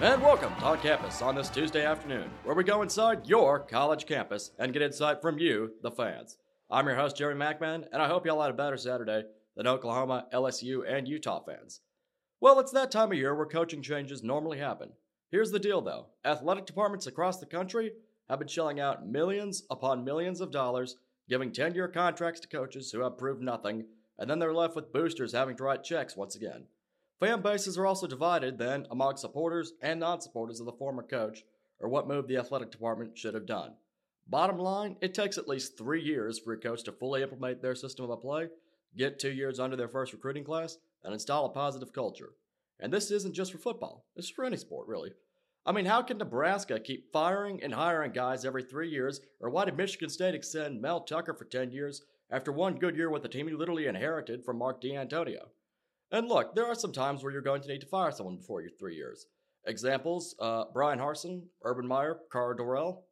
And welcome to On Campus on this Tuesday afternoon, where we go inside your college campus and get insight from you, the fans. I'm your host, Jerry McMahon, and I hope y'all had a better Saturday than Oklahoma, LSU, and Utah fans. Well, it's that time of year where coaching changes normally happen. Here's the deal, though athletic departments across the country have been shelling out millions upon millions of dollars, giving 10 year contracts to coaches who have proved nothing, and then they're left with boosters having to write checks once again. Fan bases are also divided then among supporters and non supporters of the former coach, or what move the athletic department should have done. Bottom line, it takes at least three years for a coach to fully implement their system of play, get two years under their first recruiting class, and install a positive culture. And this isn't just for football, it's for any sport, really. I mean, how can Nebraska keep firing and hiring guys every three years, or why did Michigan State extend Mel Tucker for 10 years after one good year with the team he literally inherited from Mark Dantonio? And look, there are some times where you're going to need to fire someone before your three years. Examples uh, Bryan Harsin, Urban Meyer, Karl Dorrell.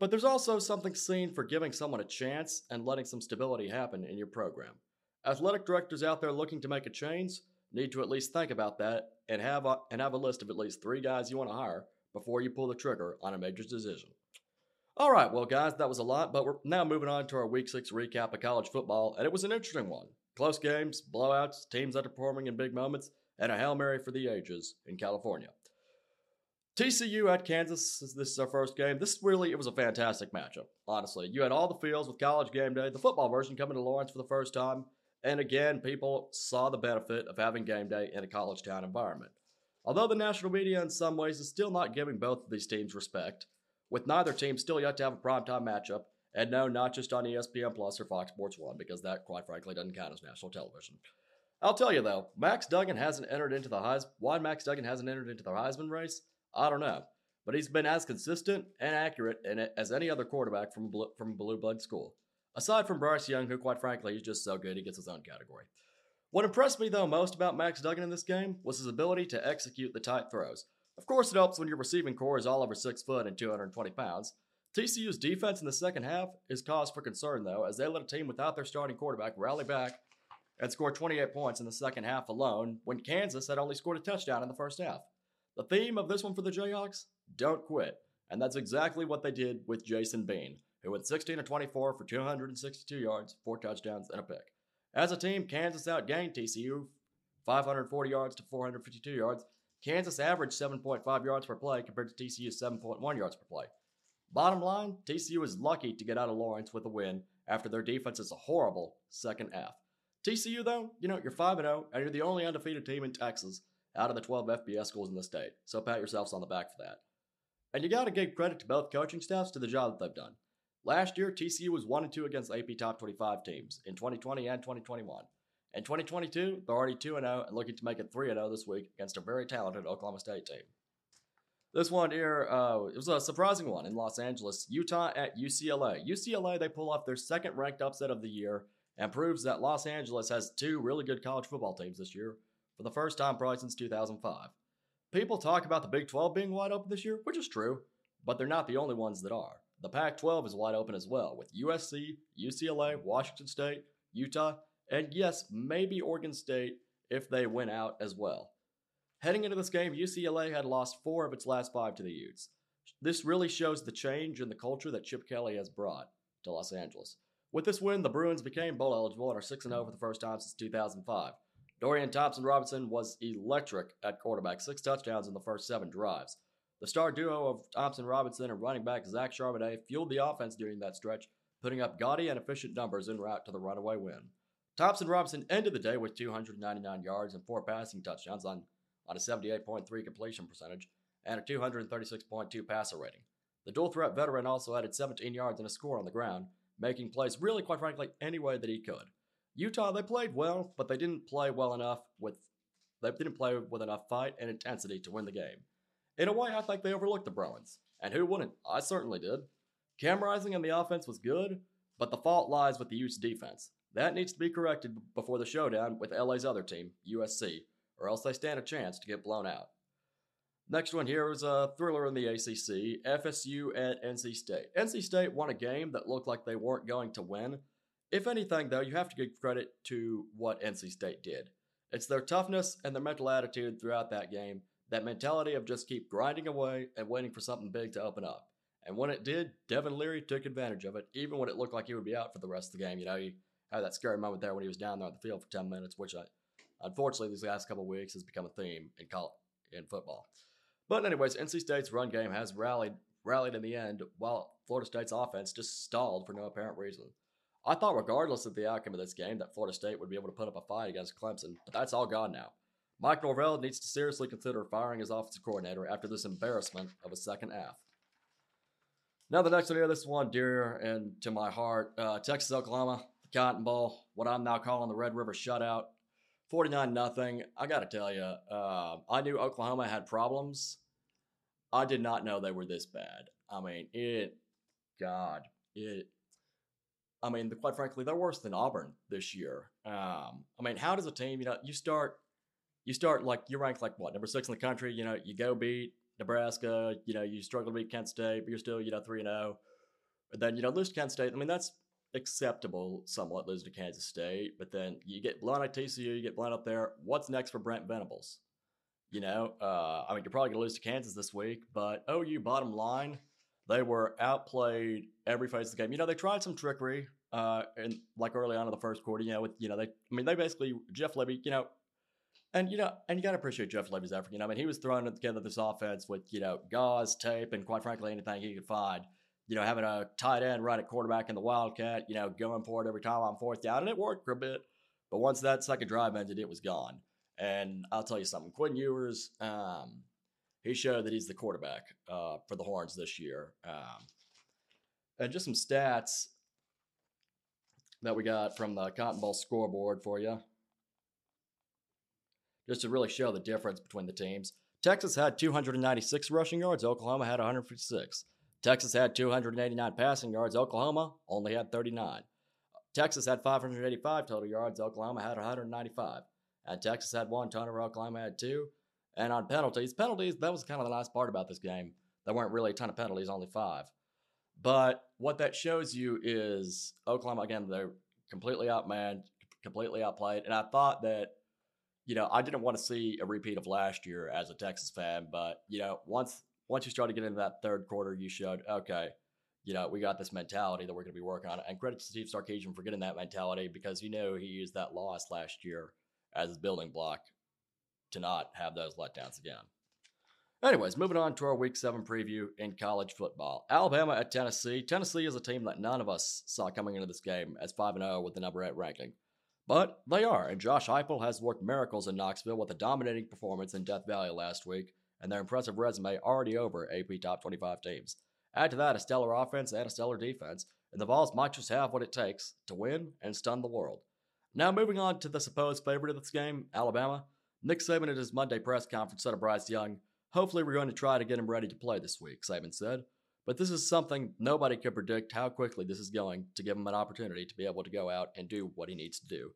But there's also something seen for giving someone a chance and letting some stability happen in your program. Athletic directors out there looking to make a change need to at least think about that and have a, and have a list of at least three guys you want to hire before you pull the trigger on a major decision. All right, well, guys, that was a lot, but we're now moving on to our Week 6 recap of college football, and it was an interesting one. Close games, blowouts, teams underperforming in big moments, and a Hail Mary for the ages in California. TCU at Kansas, this is our first game. This really, it was a fantastic matchup, honestly. You had all the feels with college game day, the football version coming to Lawrence for the first time, and again, people saw the benefit of having game day in a college town environment. Although the national media in some ways is still not giving both of these teams respect, with neither team still yet to have a primetime matchup, and no, not just on ESPN Plus or Fox Sports 1, because that, quite frankly, doesn't count as national television. I'll tell you though, Max Duggan hasn't entered into the Heis. Why Max Duggan hasn't entered into the Heisman race? I don't know, but he's been as consistent and accurate in as any other quarterback from a from blue blood school. Aside from Bryce Young, who quite frankly is just so good he gets his own category. What impressed me though most about Max Duggan in this game was his ability to execute the tight throws. Of course, it helps when your receiving core is all over six foot and 220 pounds, TCU's defense in the second half is cause for concern, though, as they let a team without their starting quarterback rally back and score 28 points in the second half alone when Kansas had only scored a touchdown in the first half. The theme of this one for the Jayhawks? Don't quit. And that's exactly what they did with Jason Bean, who went 16 to 24 for 262 yards, four touchdowns, and a pick. As a team, Kansas outgained TCU 540 yards to 452 yards. Kansas averaged 7.5 yards per play compared to TCU's 7.1 yards per play. Bottom line, TCU is lucky to get out of Lawrence with a win after their defense is a horrible second half. TCU, though, you know, you're 5 0, and you're the only undefeated team in Texas out of the 12 FBS schools in the state, so pat yourselves on the back for that. And you gotta give credit to both coaching staffs to the job that they've done. Last year, TCU was 1 2 against AP top 25 teams in 2020 and 2021. In 2022, they're already 2 0 and looking to make it 3 0 this week against a very talented Oklahoma State team. This one here, uh, it was a surprising one in Los Angeles. Utah at UCLA. UCLA, they pull off their second ranked upset of the year and proves that Los Angeles has two really good college football teams this year for the first time probably since 2005. People talk about the Big 12 being wide open this year, which is true, but they're not the only ones that are. The Pac 12 is wide open as well, with USC, UCLA, Washington State, Utah, and yes, maybe Oregon State if they win out as well. Heading into this game, UCLA had lost four of its last five to the Utes. This really shows the change in the culture that Chip Kelly has brought to Los Angeles. With this win, the Bruins became bowl eligible and are 6 0 for the first time since 2005. Dorian Thompson Robinson was electric at quarterback, six touchdowns in the first seven drives. The star duo of Thompson Robinson and running back Zach Charbonnet fueled the offense during that stretch, putting up gaudy and efficient numbers en route to the runaway win. Thompson Robinson ended the day with 299 yards and four passing touchdowns on on a 78.3 completion percentage and a 236.2 passer rating. The dual threat veteran also added 17 yards and a score on the ground, making plays really, quite frankly, any way that he could. Utah, they played well, but they didn't play well enough with they didn't play with enough fight and intensity to win the game. In a way, I think they overlooked the Bruins. And who wouldn't? I certainly did. Cam Rising in the offense was good, but the fault lies with the Utes defense. That needs to be corrected before the showdown with LA's other team, USC, or else they stand a chance to get blown out. Next one here is a thriller in the ACC FSU at NC State. NC State won a game that looked like they weren't going to win. If anything, though, you have to give credit to what NC State did. It's their toughness and their mental attitude throughout that game that mentality of just keep grinding away and waiting for something big to open up. And when it did, Devin Leary took advantage of it, even when it looked like he would be out for the rest of the game. You know, he had that scary moment there when he was down there on the field for 10 minutes, which I, unfortunately, these last couple weeks has become a theme in college, in football. But anyways, NC State's run game has rallied rallied in the end, while Florida State's offense just stalled for no apparent reason. I thought, regardless of the outcome of this game, that Florida State would be able to put up a fight against Clemson, but that's all gone now. Mike Norvell needs to seriously consider firing his offensive coordinator after this embarrassment of a second half. Now, the next one here, this one dear and to my heart uh, Texas, Oklahoma, the Cotton Bowl, what I'm now calling the Red River Shutout. 49 nothing. I got to tell you, uh, I knew Oklahoma had problems. I did not know they were this bad. I mean, it, God, it, I mean, quite frankly, they're worse than Auburn this year. Um, I mean, how does a team, you know, you start, you start like you're ranked like what number six in the country. You know, you go beat Nebraska. You know, you struggle to beat Kent State, but you're still you know three and zero. Oh. then you know lose Kent State. I mean, that's acceptable somewhat lose to Kansas State, but then you get blown at TCU, you get blown up there. What's next for Brent Venables? You know, uh, I mean, you're probably going to lose to Kansas this week, but OU, bottom line, they were outplayed every phase of the game. You know, they tried some trickery, uh, and like early on in the first quarter. You know, with you know they, I mean, they basically Jeff Lebby. You know, and you know, and you got to appreciate Jeff Lebby's effort. You know, I mean, he was throwing together this offense with you know gauze, tape, and quite frankly, anything he could find. You know, having a tight end right at quarterback in the Wildcat. You know, going for it every time on fourth down, and it worked for a bit. But once that second drive ended, it was gone. And I'll tell you something, Quinn Ewers, um, he showed that he's the quarterback uh, for the Horns this year. Um, and just some stats that we got from the Cotton Bowl scoreboard for you, just to really show the difference between the teams. Texas had 296 rushing yards, Oklahoma had 156. Texas had 289 passing yards, Oklahoma only had 39. Texas had 585 total yards, Oklahoma had 195. And Texas had one, turnover, Oklahoma had two. And on penalties, penalties, that was kind of the nice part about this game. There weren't really a ton of penalties, only five. But what that shows you is Oklahoma, again, they're completely outmanned, completely outplayed. And I thought that, you know, I didn't want to see a repeat of last year as a Texas fan. But, you know, once once you started get into that third quarter, you showed, okay, you know, we got this mentality that we're going to be working on. And credit to Steve Sarkisian for getting that mentality because you know he used that loss last year as his building block to not have those letdowns again. Anyways, moving on to our week seven preview in college football. Alabama at Tennessee. Tennessee is a team that none of us saw coming into this game as 5 0 with the number 8 ranking. But they are, and Josh Heupel has worked miracles in Knoxville with a dominating performance in Death Valley last week, and their impressive resume already over AP top 25 teams. Add to that a stellar offense and a stellar defense, and the Vols might just have what it takes to win and stun the world. Now, moving on to the supposed favorite of this game, Alabama. Nick Saban at his Monday press conference said to Bryce Young, Hopefully, we're going to try to get him ready to play this week, Saban said. But this is something nobody could predict how quickly this is going to give him an opportunity to be able to go out and do what he needs to do.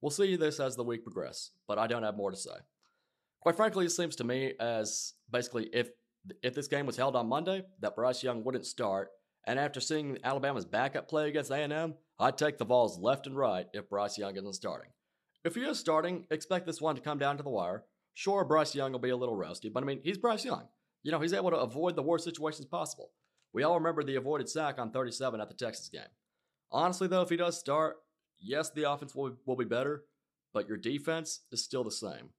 We'll see this as the week progresses, but I don't have more to say. Quite frankly, it seems to me as basically if if this game was held on Monday, that Bryce Young wouldn't start, and after seeing Alabama's backup play against A&M, I'd take the Vols left and right if Bryce Young isn't starting. If he is starting, expect this one to come down to the wire. Sure, Bryce Young will be a little rusty, but I mean, he's Bryce Young. You know, he's able to avoid the worst situations possible. We all remember the avoided sack on 37 at the Texas game. Honestly, though, if he does start, yes, the offense will, will be better, but your defense is still the same.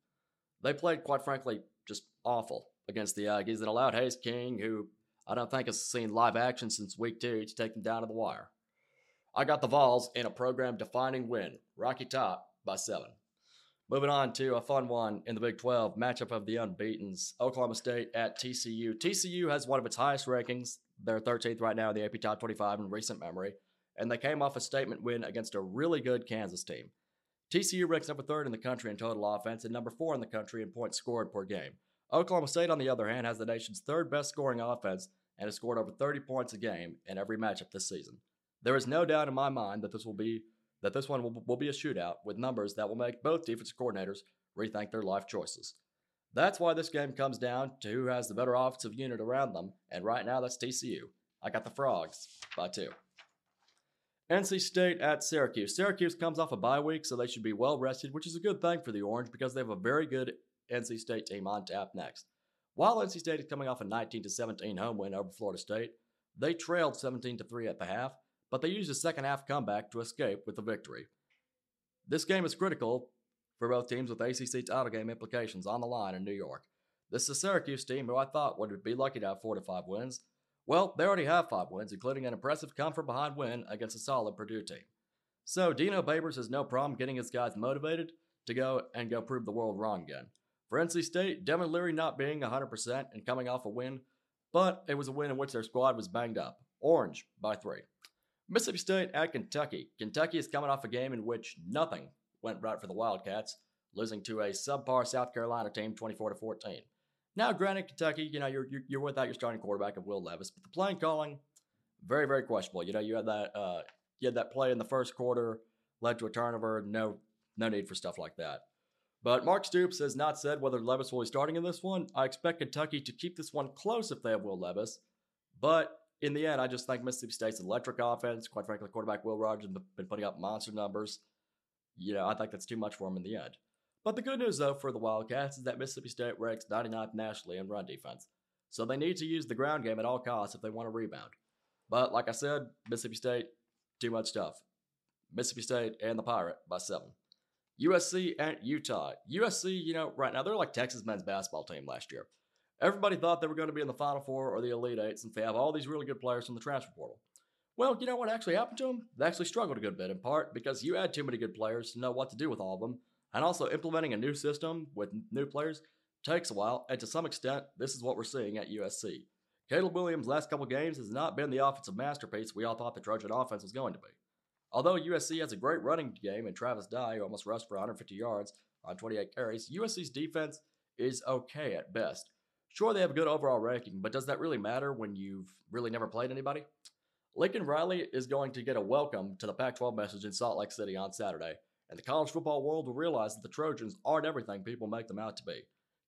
They played, quite frankly, just awful against the Aggies and allowed Haynes King, who I don't think has seen live action since week two, to take them down to the wire. I got the Vols in a program defining win, Rocky Top by seven. Moving on to a fun one in the Big 12 matchup of the unbeatens Oklahoma State at TCU. TCU has one of its highest rankings. They're 13th right now in the AP Top 25 in recent memory, and they came off a statement win against a really good Kansas team. TCU ranks number third in the country in total offense and number four in the country in points scored per game. Oklahoma State, on the other hand, has the nation's third best scoring offense and has scored over 30 points a game in every matchup this season. There is no doubt in my mind that this will be that this one will, will be a shootout with numbers that will make both defensive coordinators rethink their life choices. That's why this game comes down to who has the better offensive unit around them, and right now that's TCU. I got the Frogs by two. NC State at Syracuse. Syracuse comes off a bye week, so they should be well rested, which is a good thing for the Orange because they have a very good NC State team on tap next. While NC State is coming off a 19 17 home win over Florida State, they trailed 17 3 at the half, but they used a second half comeback to escape with the victory. This game is critical for both teams with ACC title game implications on the line in New York. This is a Syracuse team who I thought would be lucky to have four to five wins. Well, they already have five wins, including an impressive come from behind win against a solid Purdue team. So Dino Babers has no problem getting his guys motivated to go and go prove the world wrong again. For NC State, Devin Leary not being 100% and coming off a win, but it was a win in which their squad was banged up. Orange by three. Mississippi State at Kentucky. Kentucky is coming off a game in which nothing went right for the Wildcats, losing to a subpar South Carolina team 24 to 14. Now, granted, Kentucky, you know, you're, you're, without your starting quarterback of Will Levis, but the playing calling, very, very questionable. You know, you had that uh, you had that play in the first quarter, led to a turnover. No, no need for stuff like that. But Mark Stoops has not said whether Levis will be starting in this one. I expect Kentucky to keep this one close if they have Will Levis. But in the end, I just think Mississippi State's electric offense, quite frankly, quarterback Will Rogers has been putting up monster numbers. You know, I think that's too much for him in the end. But the good news, though, for the Wildcats is that Mississippi State ranks 99th nationally in run defense. So they need to use the ground game at all costs if they want to rebound. But like I said, Mississippi State, too much stuff. Mississippi State and the Pirate by seven. USC and Utah. USC, you know, right now they're like Texas men's basketball team last year. Everybody thought they were going to be in the Final Four or the Elite Eight since they have all these really good players from the transfer portal. Well, you know what actually happened to them? They actually struggled a good bit, in part because you had too many good players to know what to do with all of them, and also implementing a new system with new players takes a while, and to some extent, this is what we're seeing at USC. Caleb Williams' last couple games has not been the offensive masterpiece we all thought the Trojan offense was going to be. Although USC has a great running game and Travis Dye, who almost rushed for 150 yards on 28 carries, USC's defense is okay at best. Sure, they have a good overall ranking, but does that really matter when you've really never played anybody? Lincoln Riley is going to get a welcome to the Pac 12 message in Salt Lake City on Saturday, and the college football world will realize that the Trojans aren't everything people make them out to be.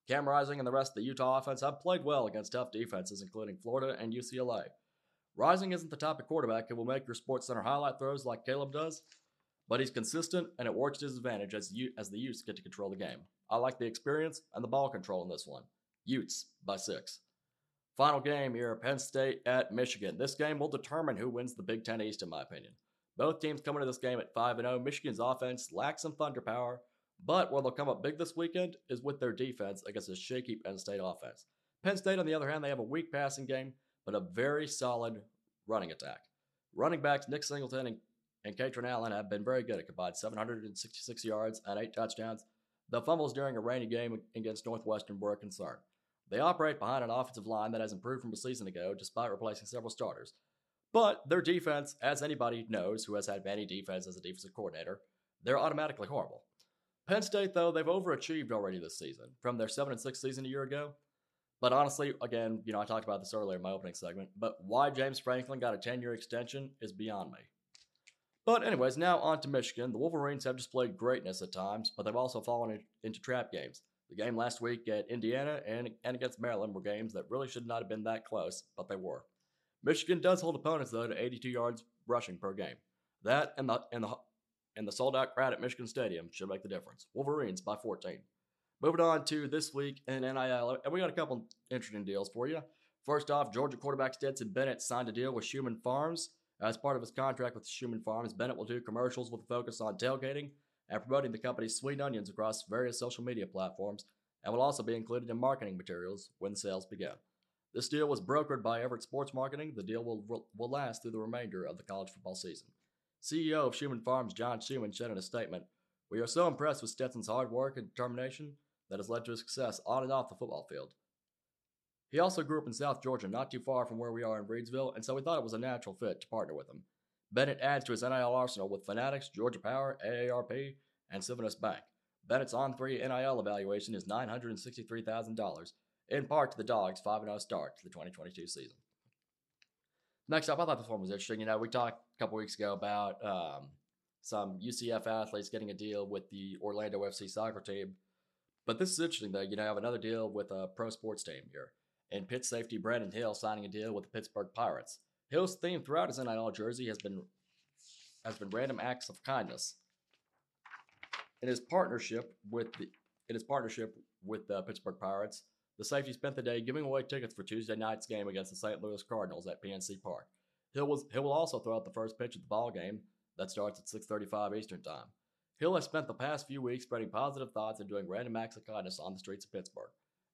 Cam Rising and the rest of the Utah offense have played well against tough defenses, including Florida and UCLA. Rising isn't the type of quarterback who will make your Sports Center highlight throws like Caleb does, but he's consistent and it works to his advantage as, you, as the Utes get to control the game. I like the experience and the ball control in this one. Utes by six. Final game here Penn State at Michigan. This game will determine who wins the Big Ten East, in my opinion. Both teams coming to this game at 5 0. Michigan's offense lacks some thunder power, but where they'll come up big this weekend is with their defense against a shaky Penn State offense. Penn State, on the other hand, they have a weak passing game, but a very solid running attack. Running backs Nick Singleton and, and Kaytron Allen have been very good at combined 766 yards and eight touchdowns. The fumbles during a rainy game against Northwestern were a concern. They operate behind an offensive line that has improved from a season ago, despite replacing several starters. But their defense, as anybody knows who has had many defense as a defensive coordinator, they're automatically horrible. Penn State, though, they've overachieved already this season from their 7 and 6 season a year ago. But honestly, again, you know, I talked about this earlier in my opening segment, but why James Franklin got a 10 year extension is beyond me. But, anyways, now on to Michigan. The Wolverines have displayed greatness at times, but they've also fallen into trap games. The game last week at Indiana and, and against Maryland were games that really should not have been that close, but they were. Michigan does hold opponents, though, to 82 yards rushing per game. That and the, and the, and the sold out crowd at Michigan Stadium should make the difference. Wolverines by 14. Moving on to this week in NIL, and we got a couple interesting deals for you. First off, Georgia quarterback Stetson Bennett signed a deal with Shuman Farms. As part of his contract with Shuman Farms, Bennett will do commercials with a focus on tailgating and promoting the company's sweet onions across various social media platforms, and will also be included in marketing materials when sales begin. This deal was brokered by Everett Sports Marketing. The deal will, will last through the remainder of the college football season. CEO of Shuman Farms, John Shuman, said in a statement, We are so impressed with Stetson's hard work and determination that has led to his success on and off the football field. He also grew up in South Georgia, not too far from where we are in Reidsville, and so we thought it was a natural fit to partner with him. Bennett adds to his NIL arsenal with Fanatics, Georgia Power, AARP, and Synovus Bank. Bennett's On3 NIL evaluation is $963,000, in part to the Dogs' 5 0 start to the 2022 season. Next up, I thought this one was interesting. You know, we talked a couple weeks ago about um, some UCF athletes getting a deal with the Orlando FC soccer team but this is interesting, though. You know, I have another deal with a pro sports team here. And Pitt safety Brandon Hill signing a deal with the Pittsburgh Pirates. Hill's theme throughout his NIL jersey has been has been random acts of kindness. In his partnership with the in his partnership with the Pittsburgh Pirates, the safety spent the day giving away tickets for Tuesday night's game against the St. Louis Cardinals at PNC Park. Hill, was, Hill will also throw out the first pitch of the ball game that starts at 6:35 Eastern Time. Hill has spent the past few weeks spreading positive thoughts and doing random acts of kindness on the streets of Pittsburgh.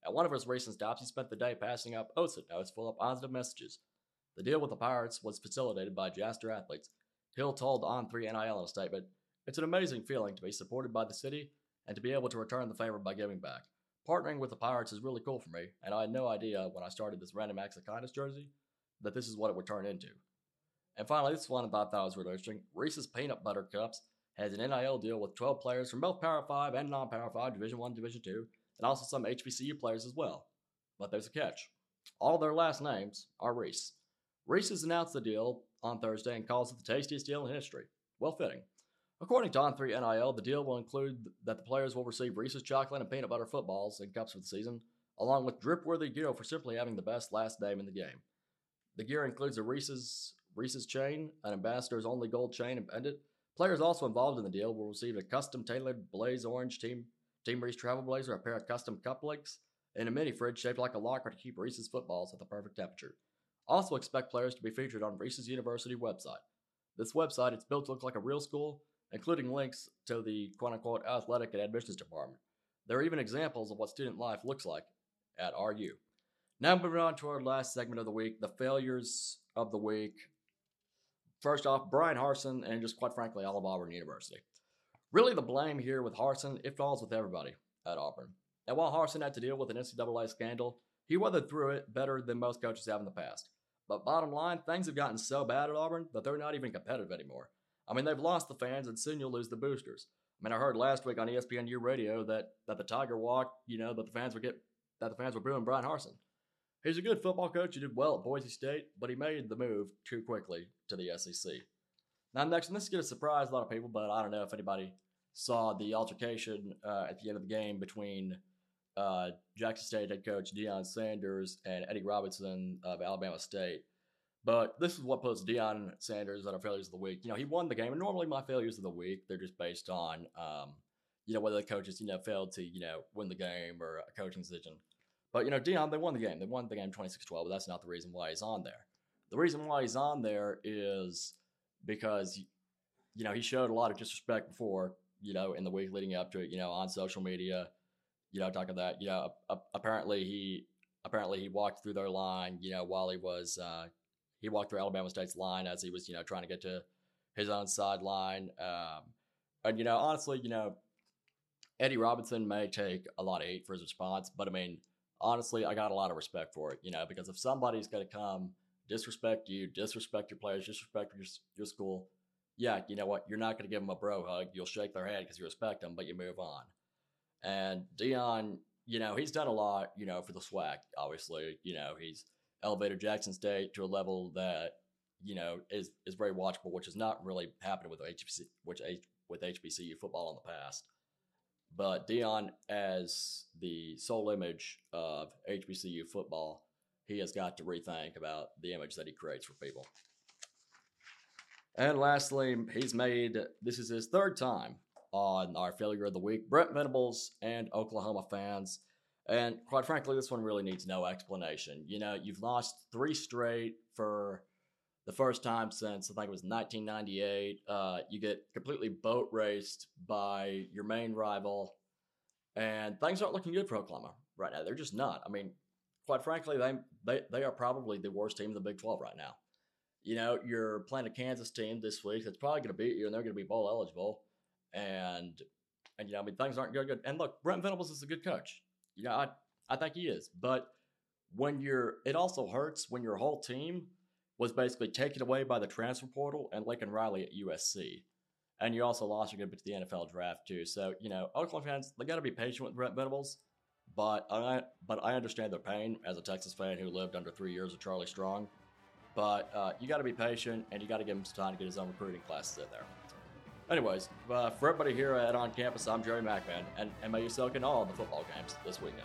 At one of his recent stops, he spent the day passing out post-it notes full of positive messages. The deal with the Pirates was facilitated by Jasper Athletes. Hill told On3 NIL in a statement, It's an amazing feeling to be supported by the city and to be able to return the favor by giving back. Partnering with the Pirates is really cool for me, and I had no idea when I started this random acts of kindness jersey that this is what it would turn into. And finally, this one I thought was really interesting. Reese's Peanut Butter Cups has an NIL deal with 12 players from both Power 5 and non-Power 5, Division 1, Division 2, and also some HBCU players as well. But there's a catch. All their last names are Reese. Reese's announced the deal on Thursday and calls it the tastiest deal in history. Well fitting. According to On3 NIL, the deal will include that the players will receive Reese's chocolate and peanut butter footballs and cups for the season, along with drip-worthy gear for simply having the best last name in the game. The gear includes a Reese's Reese's chain, an ambassador's only gold chain and pendant. Players also involved in the deal will receive a custom tailored Blaze Orange Team Team Reese travel blazer, a pair of custom cup and a mini fridge shaped like a locker to keep Reese's footballs at the perfect temperature. Also expect players to be featured on Reese's University website. This website is built to look like a real school, including links to the quote unquote athletic and admissions department. There are even examples of what student life looks like at RU. Now moving on to our last segment of the week, the failures of the week. First off, Bryan Harsin, and just quite frankly, all of Auburn University. Really, the blame here with Harsin, it falls with everybody at Auburn. And while Harsin had to deal with an NCAA scandal, he weathered through it better than most coaches have in the past. But bottom line, things have gotten so bad at Auburn that they're not even competitive anymore. I mean, they've lost the fans, and soon you'll lose the boosters. I mean, I heard last week on ESPN ESPNU radio that that the Tiger Walk, you know, that the fans were get that the fans were booing Bryan Harsin. He's a good football coach. He did well at Boise State, but he made the move too quickly to the SEC. Now, next, and this is going to surprise a lot of people, but I don't know if anybody saw the altercation uh, at the end of the game between uh, Jackson State head coach Deion Sanders and Eddie Robinson of Alabama State. But this is what puts Deion Sanders at our failures of the week. You know, he won the game, and normally my failures of the week they're just based on, um, you know, whether the coaches you know failed to you know win the game or a coaching decision. But you know, Deion they won the game. They won the game 26-12, but that's not the reason why he's on there. The reason why he's on there is because you know he showed a lot of disrespect before you know in the week leading up to it. You know, on social media, you know, talking that you know apparently he apparently he walked through their line. You know, while he was uh, he walked through Alabama State's line as he was you know trying to get to his own sideline. Um, and you know, honestly, you know, Eddie Robinson may take a lot of hate for his response, but I mean, honestly, I got a lot of respect for it, you know, because if somebody's going to come disrespect you, disrespect your players, disrespect your, your school, yeah, you know what? You're not going to give them a bro hug. You'll shake their hand because you respect them, but you move on. And Deion, you know, he's done a lot, you know, for the swag, obviously. You know, he's elevated Jackson State to a level that, you know, is, is very watchable, which has not really happened with HBC, which with HBCU football in the past. But Deion, as the sole image of HBCU football, he has got to rethink about the image that he creates for people. And lastly, he's made this is his third time on our failure of the week. Brent Venables and Oklahoma fans. And quite frankly, this one really needs no explanation. You know, you've lost three straight for the first time since I think it was 1998. Uh, you get completely boat raced by your main rival, and things aren't looking good for Oklahoma right now. They're just not. I mean, quite frankly, they they, they are probably the worst team in the Big 12 right now. You know, you're playing a Kansas team this week that's probably going to beat you, and they're going to be bowl eligible. And and you know, I mean, things aren't good. And look, Brent Venables is a good coach. You know, I I think he is. But when you're, it also hurts when your whole team was basically taken away by the transfer portal and Lincoln Riley at USC. And you also lost your good bit to the NFL draft too. So, you know, Oklahoma fans, they gotta be patient with Brent Venables. But I but I understand their pain as a Texas fan who lived under three years of Charlie Strong. But uh, you got to be patient and you got to give him some time to get his own recruiting classes in there. Anyways, uh, for everybody here at On Campus, I'm Jerry McMahon, and, you soak in all the football games this weekend.